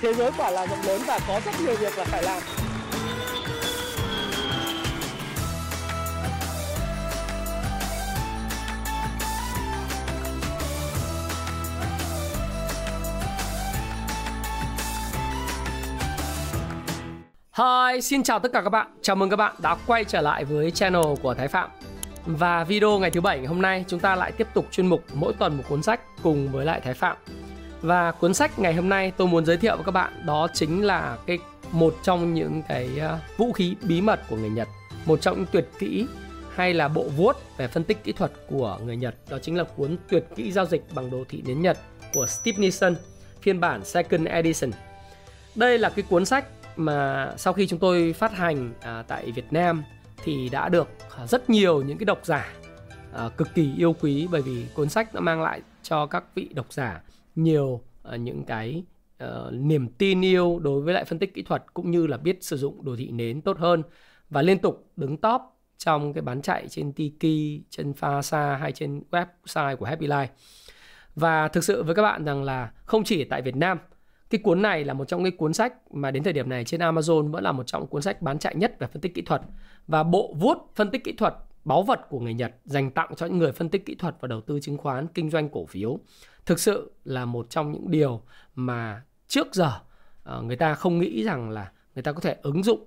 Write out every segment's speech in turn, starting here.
thế giới quả là rộng lớn và có rất nhiều việc là phải làm Hi, xin chào tất cả các bạn. Chào mừng các bạn đã quay trở lại với channel của Thái Phạm. Và video ngày thứ bảy ngày hôm nay chúng ta lại tiếp tục chuyên mục mỗi tuần một cuốn sách cùng với lại Thái Phạm. Và cuốn sách ngày hôm nay tôi muốn giới thiệu với các bạn đó chính là cái một trong những cái ờ, vũ khí bí mật của người Nhật, một trong những tuyệt kỹ hay là bộ vuốt về phân tích kỹ thuật của người Nhật. Đó chính là cuốn Tuyệt kỹ giao dịch bằng đồ thị nến Nhật của Steve Nielsen, phiên bản second edition. Đây là cái cuốn sách mà sau khi chúng tôi phát hành à, tại Việt Nam thì đã được à, rất nhiều những cái độc giả à, cực kỳ yêu quý bởi vì cuốn sách đã mang lại cho các vị độc giả nhiều ờ, những cái uh, niềm tin yêu đối với lại phân tích kỹ thuật cũng như là biết sử dụng đồ thị nến tốt hơn và liên tục đứng top trong cái bán chạy trên Tiki, trên Fasa hay trên website của Happy Life. Và thực sự với các bạn rằng là không chỉ tại Việt Nam cái cuốn này là một trong cái cuốn sách mà đến thời điểm này trên Amazon vẫn là một trong cuốn sách bán chạy nhất về phân tích kỹ thuật và bộ vuốt phân tích kỹ thuật báu vật của người Nhật dành tặng cho những người phân tích kỹ thuật và đầu tư chứng khoán, kinh doanh cổ phiếu. Thực sự là một trong những điều mà trước giờ ờ, người ta không nghĩ rằng là người ta có thể ứng dụng,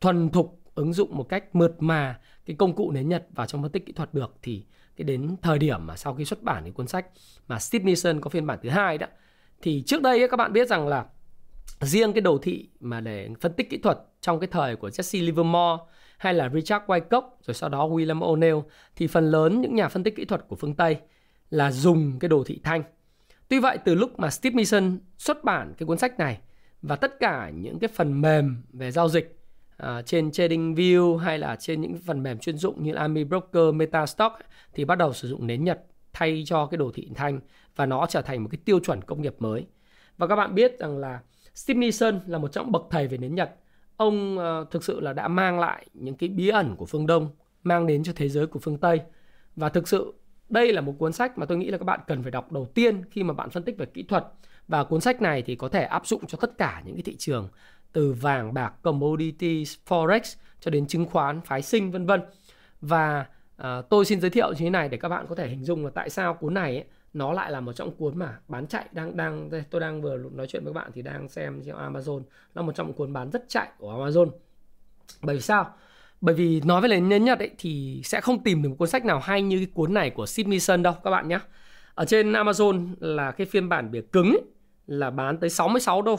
thuần thục ứng dụng một cách mượt mà cái công cụ nến Nhật vào trong phân tích kỹ thuật được. Thì cái đến thời điểm mà sau khi xuất bản cái cuốn sách mà Stevenson có phiên bản thứ hai đó, thì trước đây các bạn biết rằng là riêng cái đồ thị mà để phân tích kỹ thuật trong cái thời của Jesse Livermore hay là Richard Wyckoff, rồi sau đó William O'Neill, thì phần lớn những nhà phân tích kỹ thuật của phương Tây là dùng cái đồ thị thanh. Tuy vậy từ lúc mà Steve Mason xuất bản cái cuốn sách này và tất cả những cái phần mềm về giao dịch uh, trên TradingView hay là trên những phần mềm chuyên dụng như Ami Broker, MetaStock thì bắt đầu sử dụng nến Nhật thay cho cái đồ thị thanh và nó trở thành một cái tiêu chuẩn công nghiệp mới. Và các bạn biết rằng là Steve Mason là một trong bậc thầy về nến Nhật. Ông uh, thực sự là đã mang lại những cái bí ẩn của phương Đông mang đến cho thế giới của phương Tây. Và thực sự đây là một cuốn sách mà tôi nghĩ là các bạn cần phải đọc đầu tiên khi mà bạn phân tích về kỹ thuật. Và cuốn sách này thì có thể áp dụng cho tất cả những cái thị trường từ vàng, bạc, commodities, forex cho đến chứng khoán, phái sinh vân vân. Và À, tôi xin giới thiệu như thế này để các bạn có thể hình dung là tại sao cuốn này ấy, nó lại là một trong cuốn mà bán chạy đang đang tôi đang vừa nói chuyện với các bạn thì đang xem trên Amazon là một trong cuốn bán rất chạy của Amazon bởi vì sao bởi vì nói về nền Nhật ấy thì sẽ không tìm được một cuốn sách nào hay như cái cuốn này của Sidney Sun đâu các bạn nhé ở trên Amazon là cái phiên bản bìa cứng ấy, là bán tới 66 đô.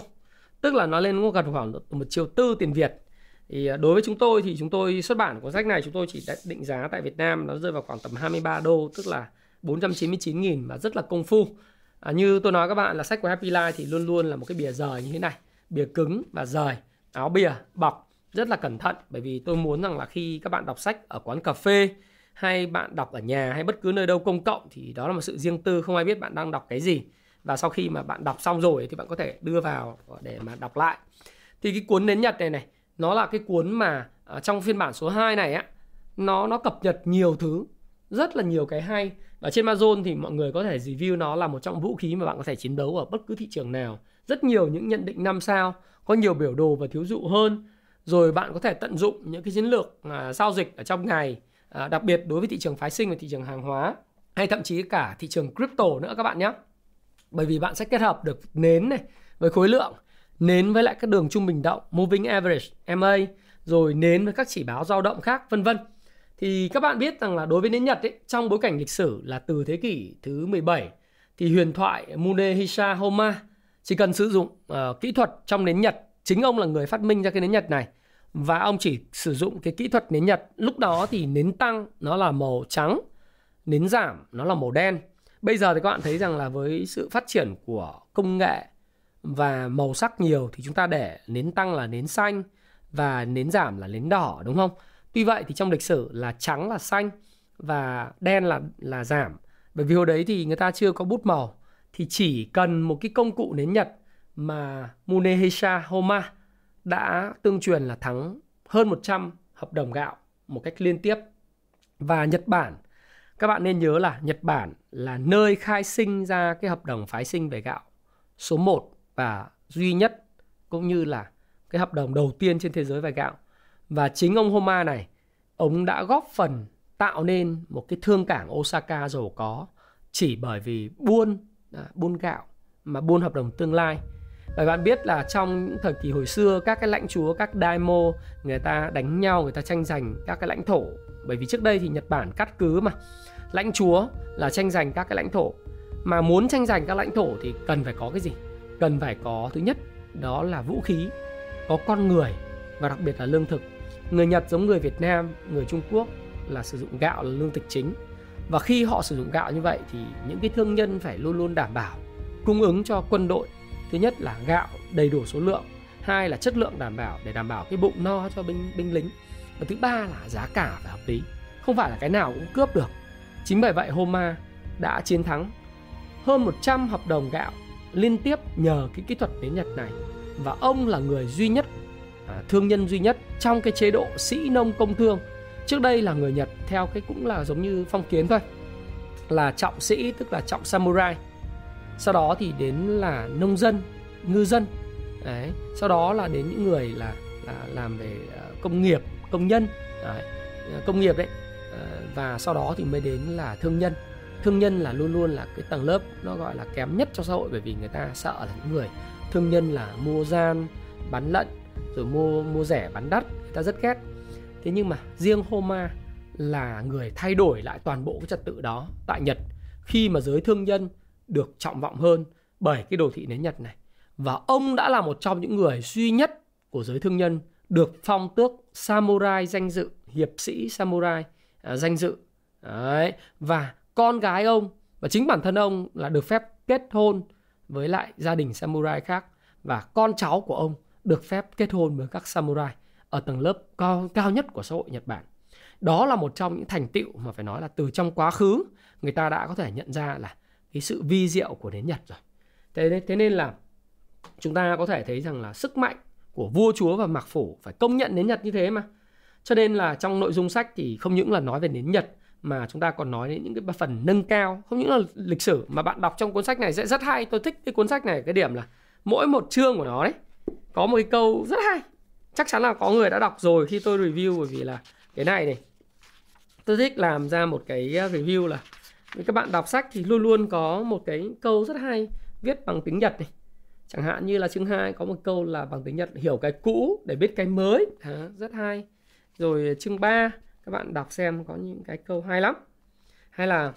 Tức là nó lên gần khoảng một triệu tư tiền Việt. Thì à, đối với chúng tôi thì chúng tôi xuất bản cuốn sách này chúng tôi chỉ định giá tại Việt Nam nó rơi vào khoảng tầm 23 đô tức là 499 nghìn và rất là công phu. À, như tôi nói các bạn là sách của Happy Life thì luôn luôn là một cái bìa rời như thế này. Bìa cứng và rời áo bìa bọc rất là cẩn thận, bởi vì tôi muốn rằng là khi các bạn đọc sách ở quán cà phê hay bạn đọc ở nhà hay bất cứ nơi đâu công cộng thì đó là một sự riêng tư, không ai biết bạn đang đọc cái gì. Và sau khi mà bạn đọc xong rồi thì bạn có thể đưa vào để mà đọc lại. Thì cái cuốn nến nhật này này, nó là cái cuốn mà à, trong phiên bản số 2 này á, nó nó cập nhật nhiều thứ, rất là nhiều cái hay. Và trên Amazon thì mọi người có thể review nó là một trong vũ khí mà bạn có thể chiến đấu ở bất cứ thị trường nào. Rất nhiều những nhận định năm sao, có nhiều biểu đồ và thiếu dụ hơn rồi bạn có thể tận dụng những cái chiến lược à, giao dịch ở trong ngày à, đặc biệt đối với thị trường phái sinh và thị trường hàng hóa hay thậm chí cả thị trường crypto nữa các bạn nhé. Bởi vì bạn sẽ kết hợp được nến này với khối lượng nến với lại các đường trung bình động moving average MA rồi nến với các chỉ báo dao động khác vân vân. Thì các bạn biết rằng là đối với nến Nhật ấy, trong bối cảnh lịch sử là từ thế kỷ thứ 17 thì huyền thoại Munehisa Homa chỉ cần sử dụng uh, kỹ thuật trong nến Nhật chính ông là người phát minh ra cái nến Nhật này và ông chỉ sử dụng cái kỹ thuật nến Nhật lúc đó thì nến tăng nó là màu trắng, nến giảm nó là màu đen bây giờ thì các bạn thấy rằng là với sự phát triển của công nghệ và màu sắc nhiều thì chúng ta để nến tăng là nến xanh và nến giảm là nến đỏ, đúng không? Tuy vậy thì trong lịch sử là trắng là xanh và đen là là giảm. Bởi vì hồi đấy thì người ta chưa có bút màu thì chỉ cần một cái công cụ nến Nhật mà Munehisa Homa đã tương truyền là thắng hơn 100 hợp đồng gạo một cách liên tiếp. Và Nhật Bản, các bạn nên nhớ là Nhật Bản là nơi khai sinh ra cái hợp đồng phái sinh về gạo số 1 và duy nhất cũng như là cái hợp đồng đầu tiên trên thế giới về gạo. Và chính ông Homa này, ông đã góp phần tạo nên một cái thương cảng Osaka giàu có chỉ bởi vì buôn à, buôn gạo mà buôn hợp đồng tương lai. Bởi bạn biết là trong những thời kỳ hồi xưa các cái lãnh chúa, các daimo người ta đánh nhau, người ta tranh giành các cái lãnh thổ. Bởi vì trước đây thì Nhật Bản cắt cứ mà. Lãnh chúa là tranh giành các cái lãnh thổ. Mà muốn tranh giành các lãnh thổ thì cần phải có cái gì? Cần phải có thứ nhất đó là vũ khí, có con người và đặc biệt là lương thực. Người Nhật giống người Việt Nam, người Trung Quốc là sử dụng gạo là lương thực chính. Và khi họ sử dụng gạo như vậy thì những cái thương nhân phải luôn luôn đảm bảo cung ứng cho quân đội thứ nhất là gạo đầy đủ số lượng hai là chất lượng đảm bảo để đảm bảo cái bụng no cho binh binh lính. Và thứ ba là giá cả phải hợp lý không phải là cái nào cũng cướp được. Chính bởi vậy Homa đã chiến thắng hơn 100 hợp đồng gạo liên tiếp nhờ cái kỹ thuật đến Nhật này. Và ông là người duy nhất à, thương nhân duy nhất trong cái chế độ sĩ nông công thương. Trước đây là người Nhật theo cái cũng là giống như phong kiến thôi là trọng sĩ tức là trọng samurai sau đó thì đến là nông dân ngư dân. Đấy sau đó là đến những người là là làm về ờ, công nghiệp công nhân. Đấy, ờ, công nghiệp đấy. Ờ, và sau đó thì mới đến là thương nhân. Thương nhân là luôn luôn là cái tầng lớp nó gọi là kém nhất cho xã hội bởi vì người ta sợ là những người thương nhân là mua gian bán lận rồi mua mua rẻ bán đắt người ta rất ghét. Thế nhưng mà riêng Homa là người thay đổi lại toàn bộ cái trật tự đó tại Nhật. Khi mà giới thương nhân được trọng vọng hơn bởi cái đồ thị nến Nhật này. Và ông đã là một trong những người duy nhất của giới thương nhân được phong tước samurai danh dự, hiệp sĩ samurai à, danh dự. Đấy. Và con gái ông và chính bản thân ông là được phép kết hôn với lại gia đình samurai khác và con cháu của ông được phép kết hôn với các samurai ở tầng lớp cao, cao nhất của xã hội Nhật Bản. Đó là một trong những thành tựu mà phải nói là từ trong quá khứ người ta đã có thể nhận ra là cái sự vi diệu của nến Nhật rồi. Thế, thế nên là chúng ta có thể thấy rằng là sức mạnh của vua chúa và mạc phủ phải công nhận nến Nhật như thế mà. Cho nên là trong nội dung sách thì không những là nói về nến Nhật mà chúng ta còn nói đến những cái phần nâng cao, không những là lịch sử mà bạn đọc trong cuốn sách này sẽ rất hay. Tôi thích cái cuốn sách này cái điểm là mỗi một chương của nó đấy có một cái câu rất hay. Chắc chắn là có người đã đọc rồi khi tôi review bởi vì là cái này này tôi thích làm ra một cái uh, review là các bạn đọc sách thì luôn luôn có một cái câu rất hay viết bằng tiếng Nhật này. Chẳng hạn như là chương 2 có một câu là bằng tiếng Nhật hiểu cái cũ để biết cái mới. À, rất hay. Rồi chương 3 các bạn đọc xem có những cái câu hay lắm. Hay là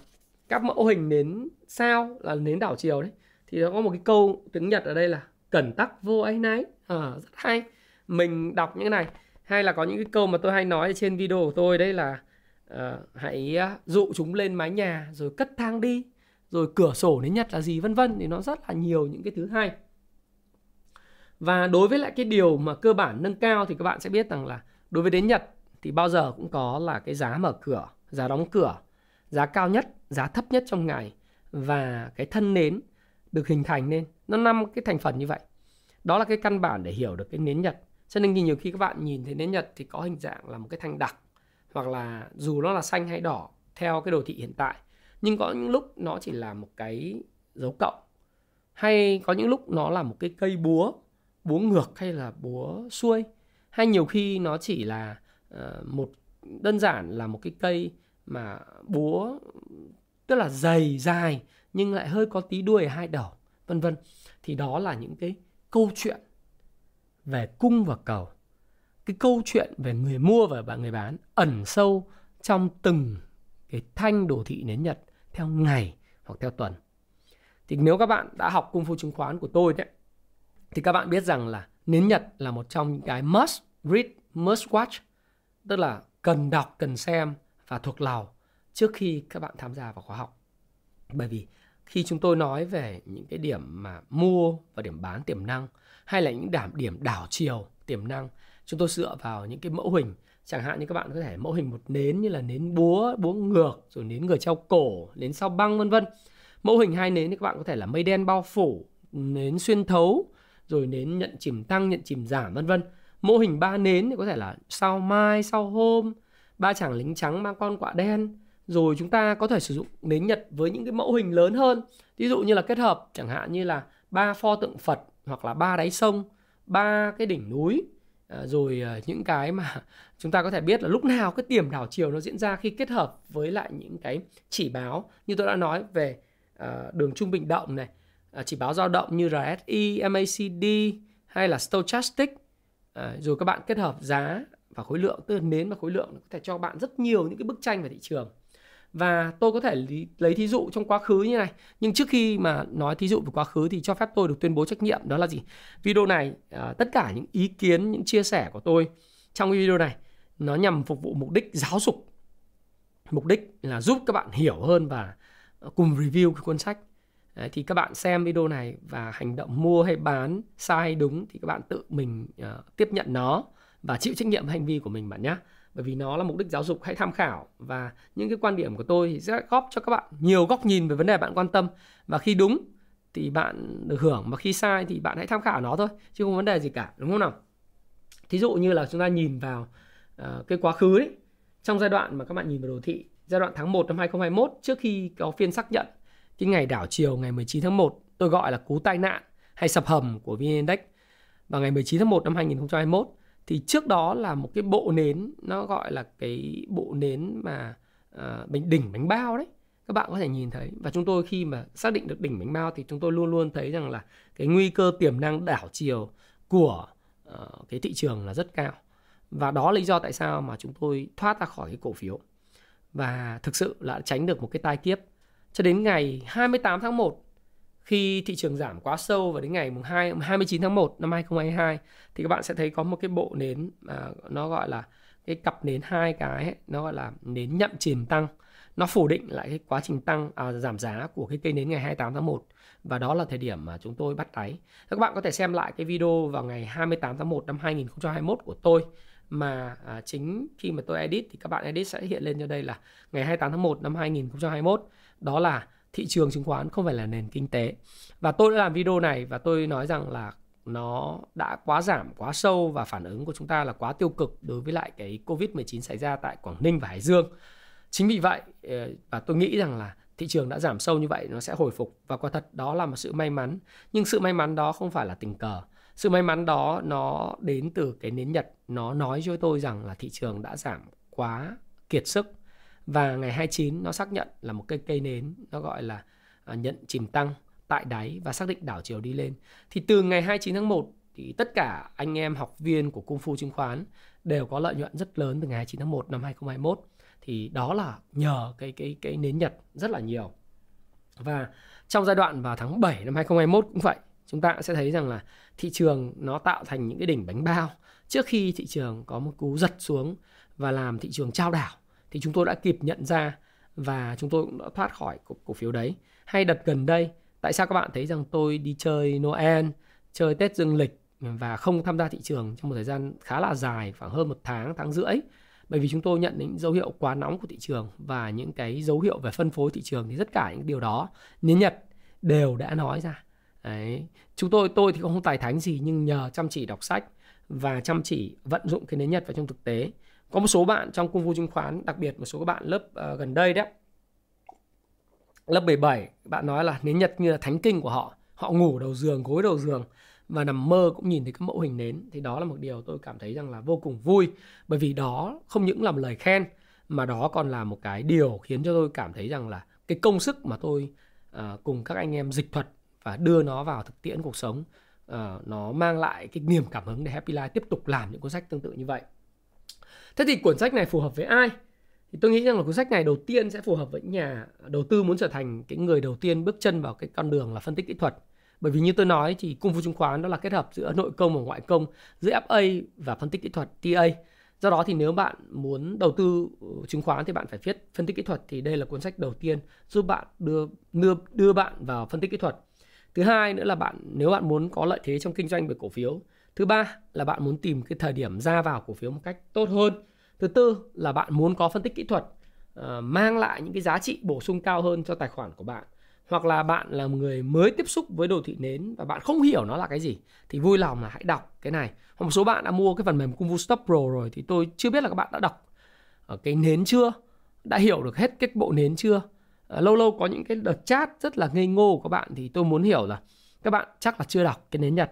các mẫu hình nến sao là nến đảo chiều đấy? Thì nó có một cái câu tiếng Nhật ở đây là cẩn tắc vô ấy nấy. À, rất hay. Mình đọc những cái này. Hay là có những cái câu mà tôi hay nói trên video của tôi đấy là à, hãy dụ chúng lên mái nhà rồi cất thang đi rồi cửa sổ đến nhật là gì vân vân thì nó rất là nhiều những cái thứ hay. Và đối với lại cái điều mà cơ bản nâng cao thì các bạn sẽ biết rằng là đối với đến nhật thì bao giờ cũng có là cái giá mở cửa giá đóng cửa giá cao nhất giá thấp nhất trong ngày và cái thân nến được hình thành nên. Nó năm cái thành phần như vậy. Đó là cái căn bản để hiểu được cái nến nhật. Cho nên nhiều khi các bạn nhìn thấy nến nhật thì có hình dạng là một cái thanh đặc hoặc là dù nó là xanh hay đỏ theo cái đồ thị hiện tại nhưng có những lúc nó chỉ là một cái dấu cộng. Hay có những lúc nó là một cái cây búa búa ngược hay là búa xuôi. Hay nhiều khi nó chỉ là uh, một đơn giản là một cái cây mà búa tức là dày dài nhưng lại hơi có tí đuôi ở hai đầu vân vân. Thì đó là những cái câu chuyện về cung và cầu cái câu chuyện về người mua và người bán ẩn sâu trong từng cái thanh đồ thị nến Nhật theo ngày hoặc theo tuần. Thì nếu các bạn đã học cung phu chứng khoán của tôi đấy thì các bạn biết rằng là nến Nhật là một trong những cái must read, must watch tức là cần đọc, cần xem và thuộc lòng trước khi các bạn tham gia vào khóa học. Bởi vì khi chúng tôi nói về những cái điểm mà mua và điểm bán tiềm năng hay là những đảm điểm đảo chiều tiềm năng chúng tôi dựa vào những cái mẫu hình. Chẳng hạn như các bạn có thể mẫu hình một nến như là nến búa búa ngược, rồi nến người treo cổ, nến sao băng, vân vân. Mẫu hình hai nến thì các bạn có thể là mây đen bao phủ, nến xuyên thấu, rồi nến nhận chìm tăng, nhận chìm giảm, vân vân. Mẫu hình ba nến thì có thể là sao mai, sao hôm, ba chàng lính trắng mang con quạ đen. Rồi chúng ta có thể sử dụng nến nhật với những cái mẫu hình lớn hơn. Ví dụ như là kết hợp, chẳng hạn như là ba pho tượng phật hoặc là ba đáy sông, ba cái đỉnh núi à, rồi à, những cái mà chúng ta có thể biết là lúc nào cái tiềm đảo chiều nó diễn ra khi kết hợp với lại những cái chỉ báo. Như tôi đã nói về à, đường trung bình động này chỉ báo dao động như RSI, MACD hay là stochastic. Rồi các bạn kết hợp giá và khối lượng tức là nến và khối lượng có thể cho bạn rất nhiều những cái bức tranh về thị trường và tôi có thể lấy thí dụ trong quá khứ như này. Nhưng trước khi mà nói thí dụ về quá khứ thì cho phép tôi được tuyên bố trách nhiệm. Đó là gì? Video này à, tất cả những ý kiến những chia sẻ của tôi trong video này nó nhằm phục vụ mục đích giáo dục. Mục đích là giúp các bạn hiểu hơn và à, cùng review cái cuốn sách. Đấy, thì các bạn xem video này và hành động mua hay bán sai hay đúng thì các bạn tự mình uh, tiếp nhận nó và chịu trách nhiệm hành vi của mình bạn nhé bởi vì nó là mục đích giáo dục hãy tham khảo. Và những cái quan điểm của tôi sẽ góp cho các bạn nhiều góc nhìn về vấn đề bạn quan tâm. Và khi đúng thì bạn được hưởng mà khi sai thì bạn hãy tham khảo nó thôi chứ không vấn đề gì cả đúng không nào? Thí dụ như là chúng ta nhìn vào uh, cái quá khứ ấy trong giai đoạn mà các bạn nhìn vào đồ thị giai đoạn tháng 1 năm 2021 trước khi có phiên xác nhận cái ngày đảo chiều ngày 19 tháng 1 tôi gọi là cú tai nạn hay sập hầm của VN Index. Vào ngày 19 tháng 1 năm 2021 thì trước đó là một cái bộ nến nó gọi là cái bộ nến mà uh, bánh đỉnh bánh bao đấy. Các bạn có thể nhìn thấy. Và chúng tôi khi mà xác định được đỉnh bánh bao thì chúng tôi luôn luôn thấy rằng là cái nguy cơ tiềm năng đảo chiều của uh, cái thị trường là rất cao. Và đó là lý do tại sao mà chúng tôi thoát ra khỏi cái cổ phiếu. Và thực sự là tránh được một cái tai kiếp. Cho đến ngày 28 tháng 1 khi thị trường giảm quá sâu vào đến ngày mùng 2 29 tháng 1 năm 2022 thì các bạn sẽ thấy có một cái bộ nến mà nó gọi là cái cặp nến hai cái ấy, nó gọi là nến nhậm chìm tăng nó phủ định lại cái quá trình tăng à, giảm giá của cái cây nến ngày 28 tháng 1 và đó là thời điểm mà chúng tôi bắt đáy. Các bạn có thể xem lại cái video vào ngày 28 tháng 1 năm 2021 của tôi mà à, chính khi mà tôi edit thì các bạn edit sẽ hiện lên cho đây là ngày 28 tháng 1 năm 2021 đó là thị trường chứng khoán, không phải là nền kinh tế. Và tôi đã làm video này và tôi nói rằng là nó đã quá giảm, quá sâu và phản ứng của chúng ta là quá tiêu cực đối với lại cái Covid-19 xảy ra tại Quảng Ninh và Hải Dương. Chính vì vậy ờ, và tôi nghĩ rằng là thị trường đã giảm sâu như vậy nó sẽ hồi phục. Và quả thật đó là một sự may mắn. Nhưng sự may mắn đó không phải là tình cờ. Sự may mắn đó nó đến từ cái nến nhật. Nó nói cho tôi rằng là thị trường đã giảm quá kiệt sức và ngày 29 nó xác nhận là một cây cây nến nó gọi là à, nhận chìm tăng tại đáy và xác định đảo chiều đi lên. Thì từ ngày 29 tháng 1 thì tất cả anh em học viên của Cung Phu chứng khoán đều có lợi nhuận rất lớn từ ngày 29 tháng 1 năm 2021. Thì đó là nhờ cái cái cái nến Nhật rất là nhiều. Và trong giai đoạn vào tháng 7 năm 2021 cũng vậy, chúng ta sẽ thấy rằng là thị trường nó tạo thành những cái đỉnh bánh bao trước khi thị trường có một cú giật xuống và làm thị trường trao đảo thì chúng tôi đã kịp nhận ra và chúng tôi cũng đã thoát khỏi cổ, cổ phiếu đấy. Hay đợt gần đây, tại sao các bạn thấy rằng tôi đi chơi Noel, chơi Tết Dương lịch và không tham gia thị trường trong một thời gian khá là dài, khoảng hơn một tháng, tháng rưỡi. Bởi vì chúng tôi nhận những dấu hiệu quá nóng của thị trường và những cái dấu hiệu về phân phối thị trường thì tất cả những điều đó nến Nhật đều đã nói ra. Đấy. Chúng tôi tôi thì không tài thánh gì nhưng nhờ chăm chỉ đọc sách và chăm chỉ vận dụng cái nến Nhật vào trong thực tế có một số bạn trong cung vụ chứng khoán đặc biệt một số các bạn lớp uh, gần đây đấy lớp 17 bạn nói là nến nhật như là thánh kinh của họ. Họ ngủ đầu giường gối đầu giường và nằm mơ cũng nhìn thấy cái mẫu hình nến. Thì đó là một điều tôi cảm thấy rằng là vô cùng vui bởi vì đó không những là một lời khen mà đó còn là một cái điều khiến cho tôi cảm thấy rằng là cái công sức mà tôi uh, cùng các anh em dịch thuật và đưa nó vào thực tiễn cuộc sống uh, nó mang lại cái niềm cảm hứng để Happy Life tiếp tục làm những cuốn sách tương tự như vậy. Thế thì cuốn sách này phù hợp với ai? Thì tôi nghĩ rằng là cuốn sách này đầu tiên sẽ phù hợp với nhà đầu tư muốn trở thành cái người đầu tiên bước chân vào cái con đường là phân tích kỹ thuật. Bởi vì như tôi nói thì cung phu chứng khoán đó là kết hợp giữa nội công và ngoại công, giữa FA và phân tích kỹ thuật TA. Do đó thì nếu bạn muốn đầu tư ừ, chứng khoán thì bạn phải viết phân tích kỹ thuật thì đây là cuốn sách đầu tiên giúp bạn đưa đưa đưa bạn vào phân tích kỹ thuật. Thứ hai nữa là bạn nếu bạn muốn có lợi thế trong kinh doanh về cổ phiếu Thứ ba là bạn muốn tìm cái thời điểm ra vào cổ phiếu một cách tốt hơn. Thứ tư là bạn muốn có phân tích kỹ thuật uh, mang lại những cái giá trị bổ sung cao hơn cho tài khoản của bạn. Hoặc là bạn là một người mới tiếp xúc với đồ thị nến và bạn không hiểu nó là cái gì thì vui lòng là hãy đọc cái này. Hoặc một số bạn đã mua cái phần mềm Kung Fu Stop Pro rồi thì tôi chưa biết là các bạn đã đọc ở cái nến chưa, đã hiểu được hết cái bộ nến chưa. À, lâu lâu có những cái đợt chat rất là ngây ngô của các bạn thì tôi muốn hiểu là các bạn chắc là chưa đọc cái nến Nhật,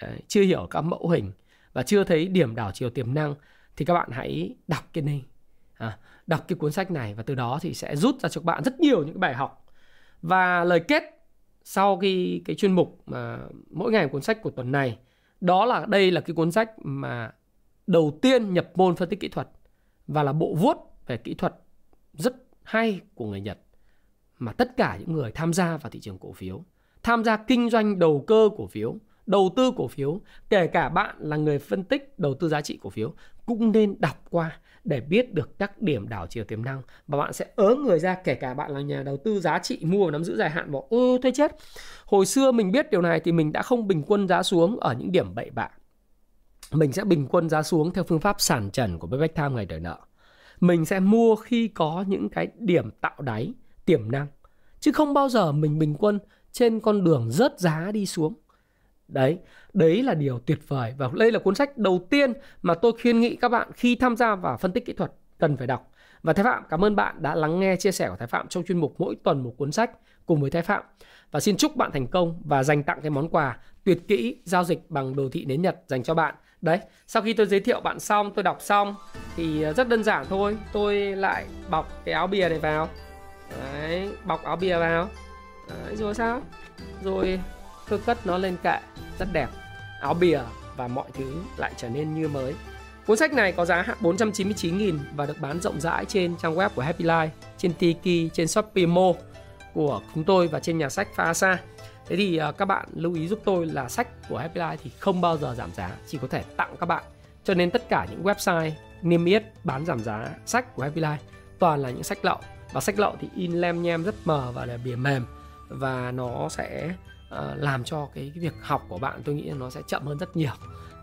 Đấy, chưa hiểu các mẫu hình và chưa thấy điểm đảo chiều tiềm năng thì các bạn hãy đọc cái này, à, đọc cái cuốn sách này và từ đó thì sẽ rút ra cho các bạn rất nhiều những cái bài học. Và lời kết sau khi cái chuyên mục mà mỗi ngày cuốn sách của tuần này đó là đây là cái cuốn sách mà đầu tiên nhập môn phân tích kỹ thuật và là bộ vuốt về kỹ thuật rất hay của người Nhật mà tất cả những người tham gia vào thị trường cổ phiếu, tham gia kinh doanh đầu cơ cổ phiếu, đầu tư cổ phiếu, kể cả bạn là người phân tích đầu tư giá trị cổ phiếu cũng nên đọc qua để biết được các điểm đảo chiều tiềm năng và bạn sẽ ớ người ra kể cả bạn là nhà đầu tư giá trị mua và nắm giữ dài hạn bảo ơ thôi chết. Hồi xưa mình biết điều này thì mình đã không bình quân giá xuống ở những điểm bậy bạ. Mình sẽ bình quân giá xuống theo phương pháp sản trần của Payback Time ngày đời nợ. Mình sẽ mua khi có những cái điểm tạo đáy tiềm năng chứ không bao giờ mình bình quân trên con đường rớt giá đi xuống đấy đấy là điều tuyệt vời và đây là cuốn sách đầu tiên mà tôi khuyên nghị các bạn khi tham gia vào phân tích kỹ thuật cần phải đọc. Và Thái Phạm cảm ơn bạn đã lắng nghe chia sẻ của Thái Phạm trong chuyên mục mỗi tuần một cuốn sách cùng với Thái Phạm. Và xin chúc bạn thành công và dành tặng cái món quà tuyệt kỹ giao dịch bằng đồ thị nến Nhật dành cho bạn. Đấy sau khi tôi giới thiệu bạn xong tôi đọc xong thì ờ, rất đơn giản thôi. Tôi lại bọc cái áo bìa này vào. Đấy bọc áo bìa vào. Đấy, rồi sao? Rồi tôi cất nó lên kệ rất đẹp áo bìa và mọi thứ lại trở nên như mới Cuốn sách này có giá 499.000 và được bán rộng rãi trên trang web của Happy Life, trên Tiki, trên Shopee Mo của chúng tôi và trên nhà sách Phasa. Thế thì à, các bạn lưu ý giúp tôi là sách của Happy Life thì không bao giờ giảm giá, chỉ có thể tặng các bạn. Cho nên tất cả những website niêm yết bán giảm giá sách của Happy Life toàn là những sách lậu. Và sách lậu thì in lem nhem rất mờ và là bìa mềm và nó sẽ uh, làm cho cái, cái việc học của bạn tôi nghĩ nó sẽ chậm hơn rất nhiều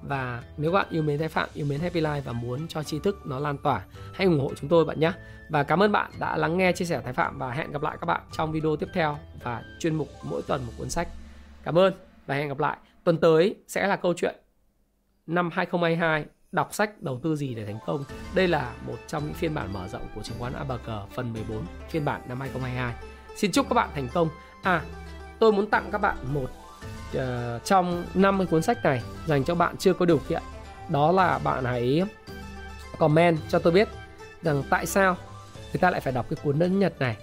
và nếu bạn yêu mến Thái Phạm, yêu mến Happy Life và muốn cho tri thức nó lan tỏa, hãy ủng hộ chúng tôi bạn nhé. Và cảm ơn bạn đã lắng nghe chia sẻ Thái Phạm và hẹn gặp lại các bạn trong video tiếp theo và chuyên mục mỗi tuần một cuốn sách. Cảm ơn và hẹn gặp lại. Tuần tới sẽ là câu chuyện năm 2022 đọc sách đầu tư gì để thành công. Đây là một trong những phiên bản mở rộng của chứng khoán ABG phần 14 phiên bản năm 2022. Xin chúc các bạn thành công. À, tôi muốn tặng các bạn một uh, trong 50 cuốn sách này dành cho bạn chưa có điều kiện. Đó là bạn hãy comment cho tôi biết rằng tại sao người ta lại phải đọc cái cuốn đơn nhật này.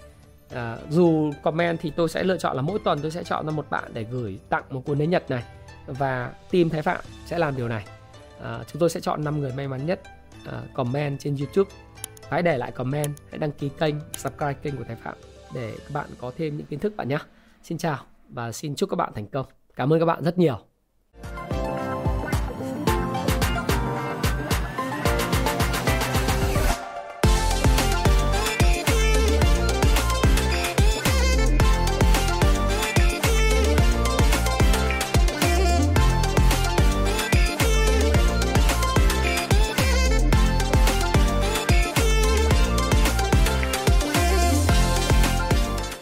À, dù comment thì tôi sẽ lựa chọn là mỗi tuần tôi sẽ chọn ra một bạn để gửi tặng một cuốn đến nhật này và team thái phạm sẽ làm điều này. À, chúng tôi sẽ chọn 5 người may mắn nhất à, comment trên youtube. Hãy để lại comment hãy đăng ký kênh subscribe kênh của thái phạm để các bạn có thêm những kiến thức bạn nhé xin chào và xin chúc các bạn thành công Cảm ơn các bạn rất nhiều.